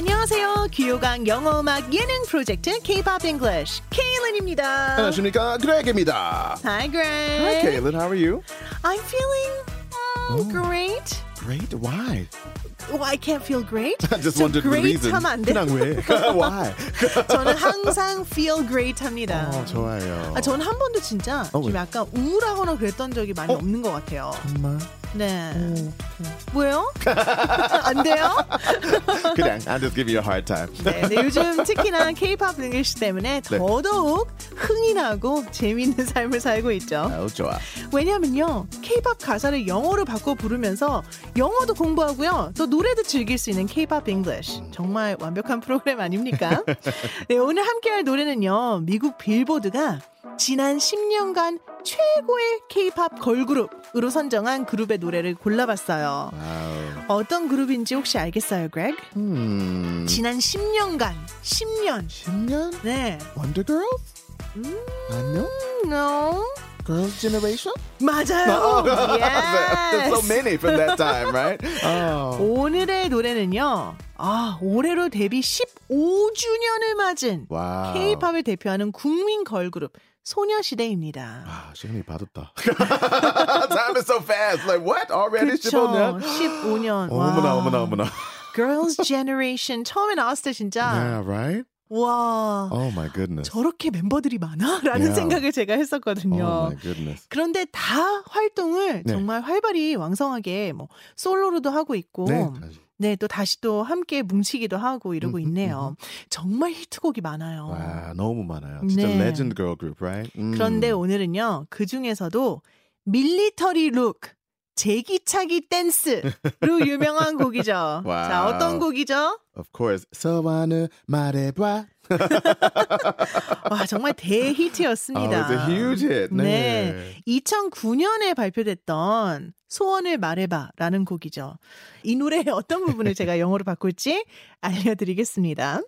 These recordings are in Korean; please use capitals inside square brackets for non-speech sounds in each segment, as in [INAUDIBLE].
안녕하세요. 귀요강 영어음악 예능 프로젝트 K-pop English 케일린입니다. 안녕하십니까 그렉입니다. Hi, Greg. Hi, Kaylin. How are you? I'm feeling mm, great. Great. Why? Oh, I can't feel great. [LAUGHS] I just 저 wondered the great reason. 하면 안 돼. 그냥 왜? [LAUGHS] [LAUGHS] Why? 저는 항상 feel great 합니다. 어, 좋아요. 아, 저는 한 번도 진짜 어, 좀 왜? 약간 우울하거나 그랬던 적이 많이 어? 없는 것 같아요. 정말? 네. 어, 왜요? 안 돼요? 그냥 I'm just giving you a hard time. 네, 네, 요즘 특히나 K-pop English 때문에 네. 더더욱 흥이 나고 재미있는 삶을 살고 있죠. 아우 좋아. 왜냐면요, K-pop 가사를 영어로 바꿔 부르면서 영어도 공부하고요, 또 노래 도 즐길 수 있는 K-pop English. 정말 완벽한 [LAUGHS] 프로그램 아닙니까? 네, 오늘 함께할 노래는요, 미국 빌보드가 지난 10년간 최고의 K-pop 걸그룹으로 선정한 그룹의 노래를 골라봤어요. Wow. 어떤 그룹인지 혹시 알겠어요, Greg? 음. 지난 10년간, 10년. 10년? 네. Wonder Girls? 아니요. No. Girls Generation? 맞아요. There's so Yes. many from that time, right? Oh. 오늘의 노래는요. 아, 올해로 데뷔 15주년을 맞은 Wow. K-pop을 대표하는 국민 걸그룹 소녀시대입니다. 아, 시간이 빨랐다. Time is so fast. Like what? Already 그쵸. 15년? 15년. 어머나 어머나 어머나. Girls' Generation 처음에 나왔을 때 진짜 Yeah, right? 와 Oh my goodness. 저렇게 멤버들이 많아라는 [LAUGHS] Yeah. 생각을 제가 했었거든요. Oh my goodness. 그런데 다 활동을 네. 정말 활발히 왕성하게 뭐 솔로로도 하고 있고 네, 다시. 네, 또 다시 또 함께 뭉치기도 하고 이러고 음흠, 있네요. 정말 히트곡이 많아요. 와, 너무 많아요. 진짜 네. girl group, right? 음. 그런데 오늘은요, 그 중에서도 밀리터리 룩, 제기차기 댄스로 [LAUGHS] 유명한 곡이죠. Wow. 자, 어떤 곡이죠? of course. 소원을 말해봐. [LAUGHS] 와, 정말 대히트였습니다. Oh, it's a huge hit. 네. 네. 2009년에 발표됐던 소원을 말해봐라는 곡이죠. 이 노래의 어떤 부분을 제가 [LAUGHS] 영어로 바꿀지 알려드리겠습니다.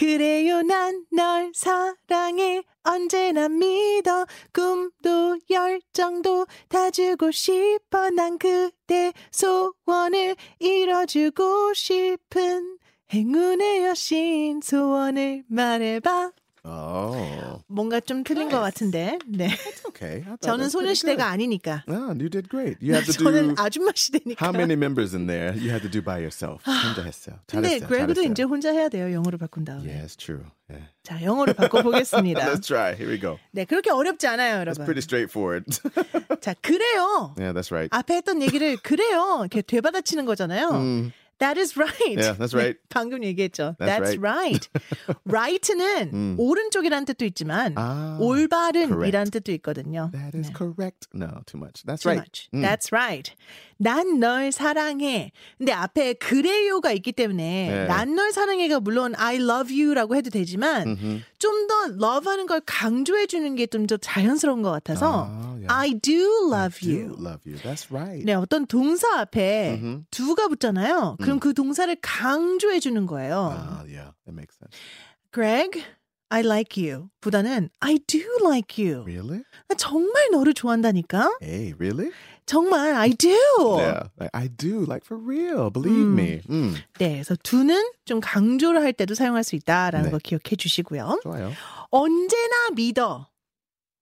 그래요, 난 널 사랑해. 언제나 믿어. 꿈도 열정도 다 주고 싶어. 난 그대 소원을 이뤄주고 싶은 행운의 여신 소원을 말해봐. Oh, 뭔가 좀 틀린 것 같은데. 네. it's okay. 저는 that's 소녀시대가. 아니니까. Ah, you did great. You had to 저는 do 아줌마 시대니까. how many members in there? You had to do by yourself. 혼자 했어요. 근데 잘했어요. 그래도. 이제 혼자 해야 돼요. 영어로 바꾼 다음에. Yes, true. Yeah. 자, 영어로 바꿔보겠습니다. Let's try. Here we go. 네, 그렇게 어렵지 않아요, 여러분. pretty straightforward. 자, 그래요. yeah, that's right. 앞에 했던 얘기를 그래요. 이렇게 되받아치는 거잖아요. 음, That is right. Yeah, that's right. 네, [LAUGHS] 방금 얘기했죠. That's That's, right. [LAUGHS] right는 음. 오른쪽이라는 뜻도 있지만 아, 올바른이라는 뜻도 있거든요. That is 네. correct. No, too much. That's Too right. much. 음. That's right. 난 널 사랑해. 근데 앞에 그래요가 있기 때문에 네. 난널 사랑해가 물론 I love you라고 해도 되지만 Mhm. 좀더 love하는 걸 강조해 주는 게 좀 더 자연스러운 것 같아서 아, yeah. I do love I do you. love you. That's right. 네, 어떤 동사 앞에 Mhm. do가 붙잖아요. 그럼 그 동사를 강조해 주는 거예요. Ah, yeah, that makes sense. Greg, I like you. 보다는 I do like you. Really? 나 정말 너를 좋아한다니까. Hey, really? 정말 I do. Yeah, like, I do. Like for real. Believe 음. me. 음, 네, 그래서 do는 좀 강조를 할 때도 사용할 수 있다라는 네. 거 기억해 주시고요. 좋아요. 언제나 믿어.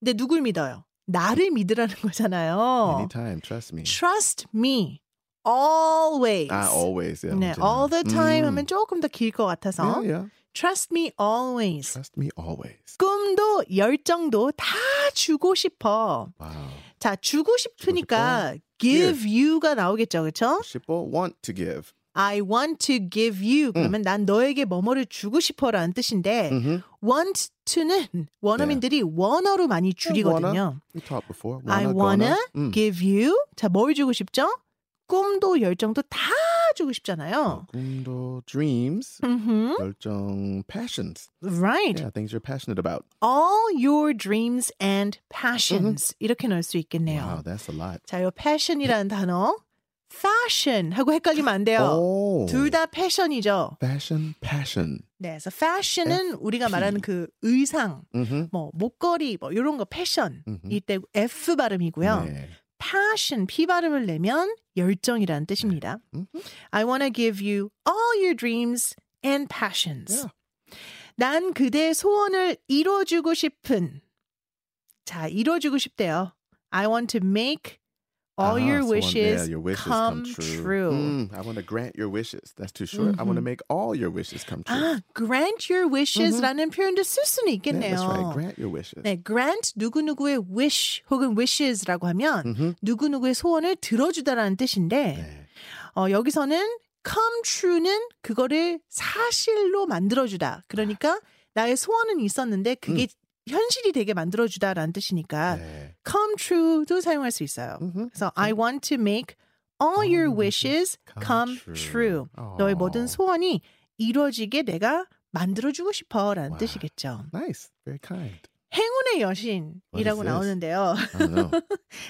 근데 누굴 믿어요? 나를 믿으라는 거잖아요. Anytime, trust me. Trust me. Always. I always. Yeah, 네, 언제나. all the time 음. 하면 조금 더 길 것 같아서 Yeah, yeah. Trust me always. Trust me always. 꿈도 열정도 다 주고 싶어. Wow. 자, 주고 싶으니까 give you가 나오겠죠. 그렇죠? 싶어 want to give. I want to give you. 그러면 난 너에게 뭐뭐를 주고 싶어라는 뜻인데 Mhm. want to는 원어민들이 원어로 많이 줄이거든요. We talked before. I Wanna, wanna gonna. 음. give you. 자, 뭘 주고 싶죠? 꿈도 열정도 다 주고 싶잖아요. 꿈도 dreams. 음흠. 열정 passions. Right. Yeah, things you're passionate about. All your dreams and passions. 이렇게 넣을 수 있겠네요. Wow, that's a lot. 자, 요 passion이라는 단어 fashion 하고 헷갈리면 안 돼요. Oh. 둘다 패션이죠. Fashion, passion. 네, 그래서 fashion은 우리가 말하는 그 의상, Mm-hmm. 뭐 목걸이, 뭐 이런 거 패션 음흠. 이때 F 발음이고요. 네. Passion, 피 발음을 내면 열정이라는 뜻입니다. Mhm. I want to give you all your dreams and passions. 난 그대의 소원을 이뤄주고 싶은. 자, 이뤄주고 싶대요. I want to make all Ah, your so wishes, your wishes come, come, true. Mm, I want to grant your wishes. That's too short. I want to Mhm. make all your wishes come true. 아, grant your wishes라는 표현도 쓸 수는 있겠네요. that's right. Grant your wishes. 네, grant 누구누구의 wish 혹은 wishes라고 하면 Mhm. 누구누구의 소원을 들어주다라는 뜻인데 네. 어, 여기서는 come true는 그거를 사실로 만들어주다. 그러니까 나의 소원은 있었는데 그게 현실이 되게 만들어주다라는 뜻이니까 네. come true도 사용할 수 있어요. Mhm. 그래서 I want to make all your wishes come true. 너의 모든 Oh, 소원이 이루어지게 내가 만들어주고 싶어라는 와. 뜻이겠죠. Nice. Very kind. 행운의 여신이라고? 나오는데요.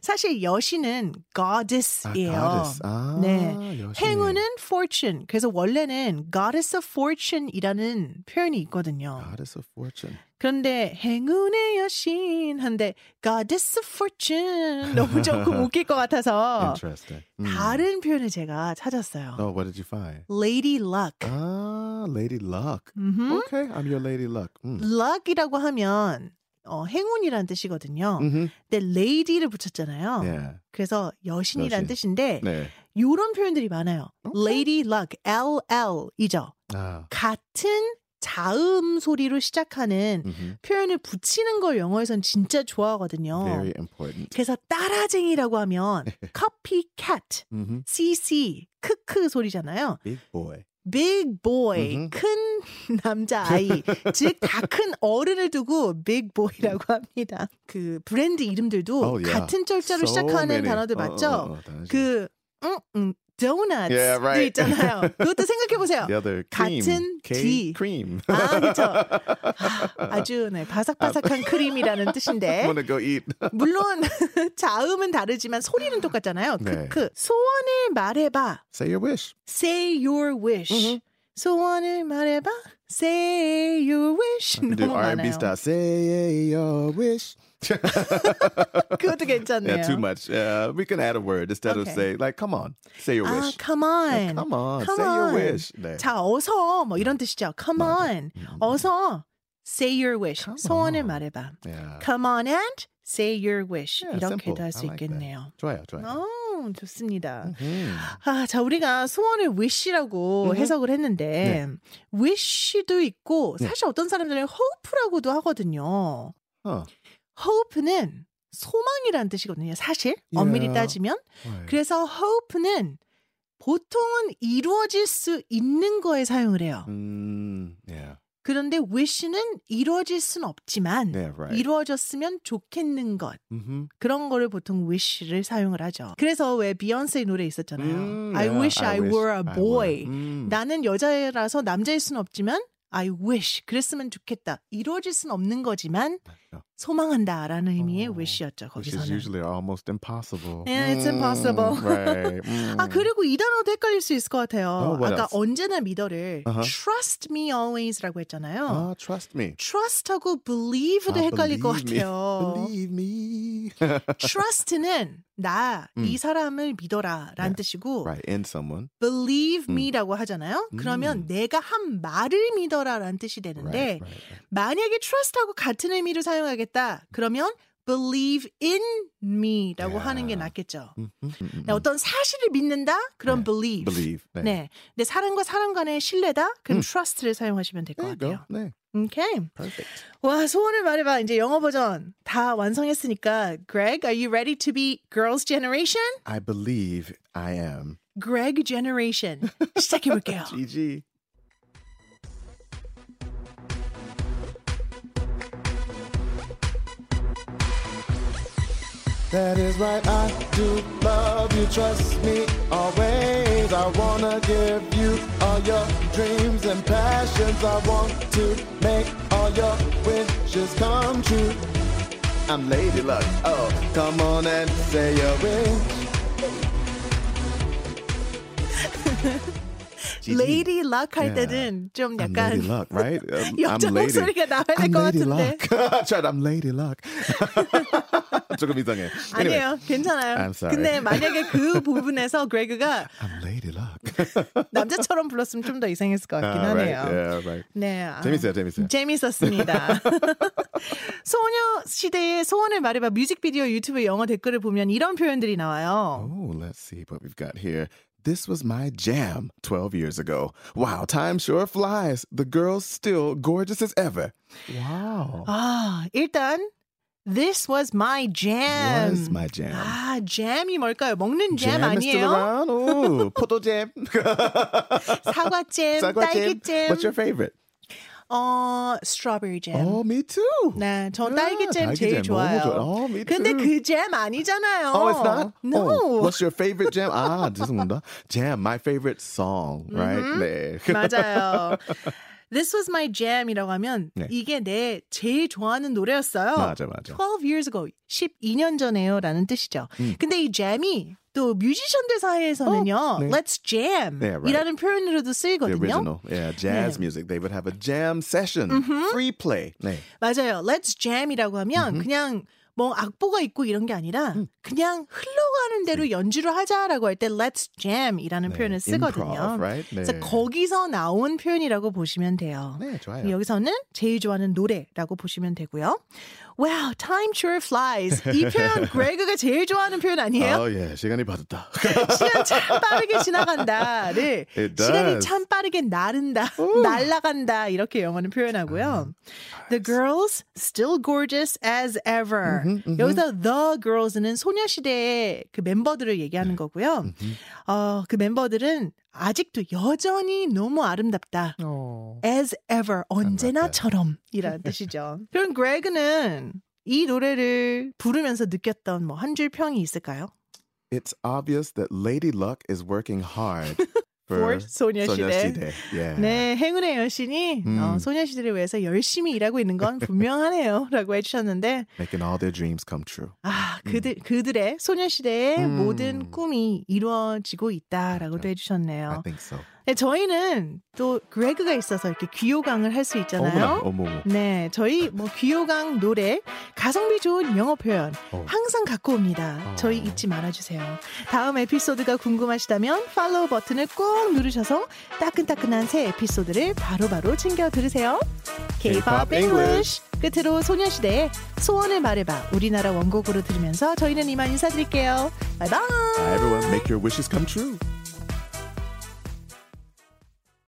사실 여신은 아, goddess이에요. goddess. 아, 네. 여신. 행운은 fortune. 그래서 원래는 goddess of fortune이라는 표현이 있거든요. goddess of fortune. 그런데 행운의 여신 한데 goddess of fortune 너무 조금 웃길 것 같아서 Interesting. Mm. 다른 표현을 제가 찾았어요. Oh, what did you find? Lady Luck. Ah, Lady Luck. 음흠. Okay, I'm your Lady Luck. Mm. luck이라고 하면 어, 행운이란 뜻이거든요. Mhm. 근데 lady를 붙였잖아요. Yeah. 그래서 여신이란 여신. 뜻인데 네. 이런 표현들이 많아요. 오케이. Lady Luck, LL이죠. 아. 같은 자음 소리로 시작하는 mhm. 표현을 붙이는 걸 영어에선 진짜 좋아하거든요. Very important. 그래서 따라쟁이라고 하면 copycat, Mhm. CC, 크크 소리잖아요. Big boy. Big boy. 큰 [LAUGHS] 남자 아이, 즉 다 큰 어른을 두고 big boy라고 합니다. 그 브랜드 이름들도 Oh, yeah. 같은 절자로 So 시작하는 many. 단어들 어, 맞죠? 어, 어, 당연히. 그 응, 응, donuts Yeah, right. 있잖아요. 그것도 생각해 보세요. The other cream. 같은 D. cream. 아, 그렇죠. 아주 네, 바삭바삭한 크림이라는 뜻인데 want to go eat. 물론 자음은 다르지만 소리는 똑같잖아요. 네. 크크. 소원을 말해 봐. Say your wish. Say your wish. 음흠. 소원을 말해 봐. Say your wish. 너무 R&B 많아요. style. Say your wish. 그것도 괜찮네요. Yeah, too much. Yeah, we can add a word instead of Okay. say like, come on, say your 아, wish. come on. Yeah, come on, Come say your on. wish. 네. 자, 어서 뭐 이런 뜻이죠. Come 맞아. on. 음. 어서 say your wish. Come 소원을 on. 말해봐. Yeah. Come on and say your wish. Yeah, 이렇게도. 할수 I like. 있겠네요. 좋아요, 좋아요. 어, 좋습니다. 음. 아, 자, 우리가 소원을 wish라고 음흠. 해석을 했는데, wish도 있고, 네. 사실 어떤 사람들은 hope라고도 하거든요. 어. Hope는 소망이라는 뜻이거든요. 사실, 엄밀히 Yeah. 따지면. Right. 그래서 hope는 보통은 이루어질 수 있는 거에 사용을 해요. Mm, yeah. 그런데 wish는 이루어질 수는 없지만, Yeah, right. 이루어졌으면 좋겠는 것. Mm-hmm. 그런 거를 보통 wish를 사용을 하죠. 그래서 왜 비욘세 노래 있었잖아요. Mm, I yeah, wish I, were a boy. Mm. 나는 여자라서 남자일 수는 없지만 I wish 그랬으면 좋겠다. 이루어질 수는 없는 거지만. 소망한다라는 의미의 어, wish였죠. Which is 거기서는. usually almost impossible. Yeah, it's impossible. right. Mm. 아 그리고 이 단어도 헷갈릴 수 있을 것 같아요. Oh, 아까 else? 언제나 믿어를 Uh-huh. trust me always라고 했잖아요. Ah, trust me. trust하고 believe도 Ah, 헷갈릴 것 believe me. 같아요. Believe me. trust는 나이 음. 사람을 믿어라 라는 Yeah. 뜻이고 right. In someone. believe 음. me라고 하잖아요. 그러면 음. 내가 한 말을 믿어라 라는 뜻이 Right. 되는데 Right. right. 만약에 trust하고 같은 의미로 사용하 겠다. 그러면 believe in me라고 하는 게 Yeah. 낫겠죠. Mm, mm, mm, mm, 네, 어떤 사실을 믿는다? 그럼 네. believe. Believe. 네. 네. 근데 사람과 사람 간의 신뢰다? 그럼 음. trust를 사용하시면 될것 you go. 같아요. 네. 오케이. Perfect. 와, 소원을 말해봐. 이제 영어 버전 다 완성했으니까. Greg, are you ready to be girls generation? I believe I am. Greg generation. 시작해볼게요. GG. That is right, I do love you, trust me always. I wanna give you all your dreams and passions. I want to make all your wishes come true. I'm Lady Luck, oh, come on and say your wish. GG. [LAUGHS] Lady Luck 할 Yeah. 때는 좀 I'm 약간 Lady [LAUGHS] [LAUGHS] Luck, right? Um, 여자 I'm lady. 목소리가 나와야 될 I'm 것 Lady 같은데. Luck. That's right, I'm Lady Luck. 조금 이상해. Anyway, 아니에요. 괜찮아요. I'm sorry. 근데 만약에 그 부분에서 그레그가 I'm Lady Luck. 남자처럼 불렀으면 좀 더 이상했을 것 같긴 Ah, right. 하네요. Yeah, right. 네. 아, 재밌어요, 재밌어요. 재밌었습니다. 소녀 시대의 소원을 말해봐 뮤직비디오 유튜브 영어 댓글을 보면 이런 표현들이 나와요. Oh, let's see what we've got here. This was my jam 12 years ago. Wow, time sure flies. The girl's still gorgeous as ever. Wow. 아, 일단 This was my jam. Was my jam. 아, 잼이 뭘까요? 먹는 잼 Jam is still 아니에요? around? Oh, 포도 jam. 사과잼, 사과 jam. 딸기잼. What's your favorite? 어, strawberry jam. Oh, me too. 네, 저 아, 딸기잼 제일 딸기잼 너무 좋아요. 좋아. Oh, me 근데 too. 그 잼 아니잖아요. Oh, it's not? No. Oh, what's your favorite jam? 아, 죄송합니다. Jam, my favorite song, right? 네. 맞아요. [LAUGHS] This was my jam이라고 하면 네. 이게 내 제일 좋아하는 노래였어요. 맞아, 맞아. 12 years ago, 12년 전에요라는 뜻이죠. 음. 근데 이 jam이 또 뮤지션들 사이에서는요, 어, 네. let's jam 네, right. 이라는 표현으로도 The 쓰이거든요. original, yeah, jazz 네. music. They would have a jam session, free play. 네. 맞아요. Let's jam이라고 하면 그냥 뭐 악보가 있고 이런 게 아니라 음. 그냥 흘러가는 대로 연주를 하자라고 할 때 let's jam이라는 네, 표현을 쓰거든요. improv, right? 네. 그래서 거기서 나온 표현이라고 보시면 돼요. 네, 좋아요. 여기서는 제일 좋아하는 노래라고 보시면 되고요. Wow, time sure flies. 이 표현 [LAUGHS] 그레그가 제일 좋아하는 표현 아니에요? Oh, yeah. 시간이 빠졌다. [LAUGHS] 시간 참 빠르게 지나간다를 It 시간이. 참 빠르게 나른다, 날아간다 이렇게 영어는 표현하고요. The girls still gorgeous as ever. 여기서 the girls는 소녀시대의 그 멤버들을 얘기하는 거고요. 어, 그 멤버들은 아직도 여전히 너무 아름답다. Oh. as ever 언제나처럼 이라는 뜻이죠. [LAUGHS] 그럼 그레그는 이 노래를 부르면서 느꼈던 뭐 한 줄 평이 있을까요? It's obvious that Lady Luck is working hard [LAUGHS] For 소녀시대. Yeah. 네, 행운의 여신이 음. 어, 소녀시대를 위해서 열심히 일하고 있는 건 분명하네요. [LAUGHS] 라고 해주셨는데, Making all their dreams come true. 아, 그들, 그들의 소녀시대의 음. 모든 꿈이 이루어지고 있다라고도 I 해주셨네요. think so. 네, 저희는 또 그레그가 있어서 이렇게 귀요강을 할 수 있잖아요. 어머나, 어머머. 네, 저희 뭐 귀요강 노래, 가성비 좋은 영어 표현 어. 항상 갖고 옵니다. 어. 저희 잊지 말아주세요. 다음 에피소드가 궁금하시다면 팔로우 버튼을 꼭 누르셔서 따끈따끈한 새 에피소드를 바로 바로 챙겨 들으세요. K-pop English 끝으로 소녀시대의 소원을 말해봐 우리나라 원곡으로 들으면서 저희는 이만 인사드릴게요. 바이바이. Everyone. Make your wishes come true.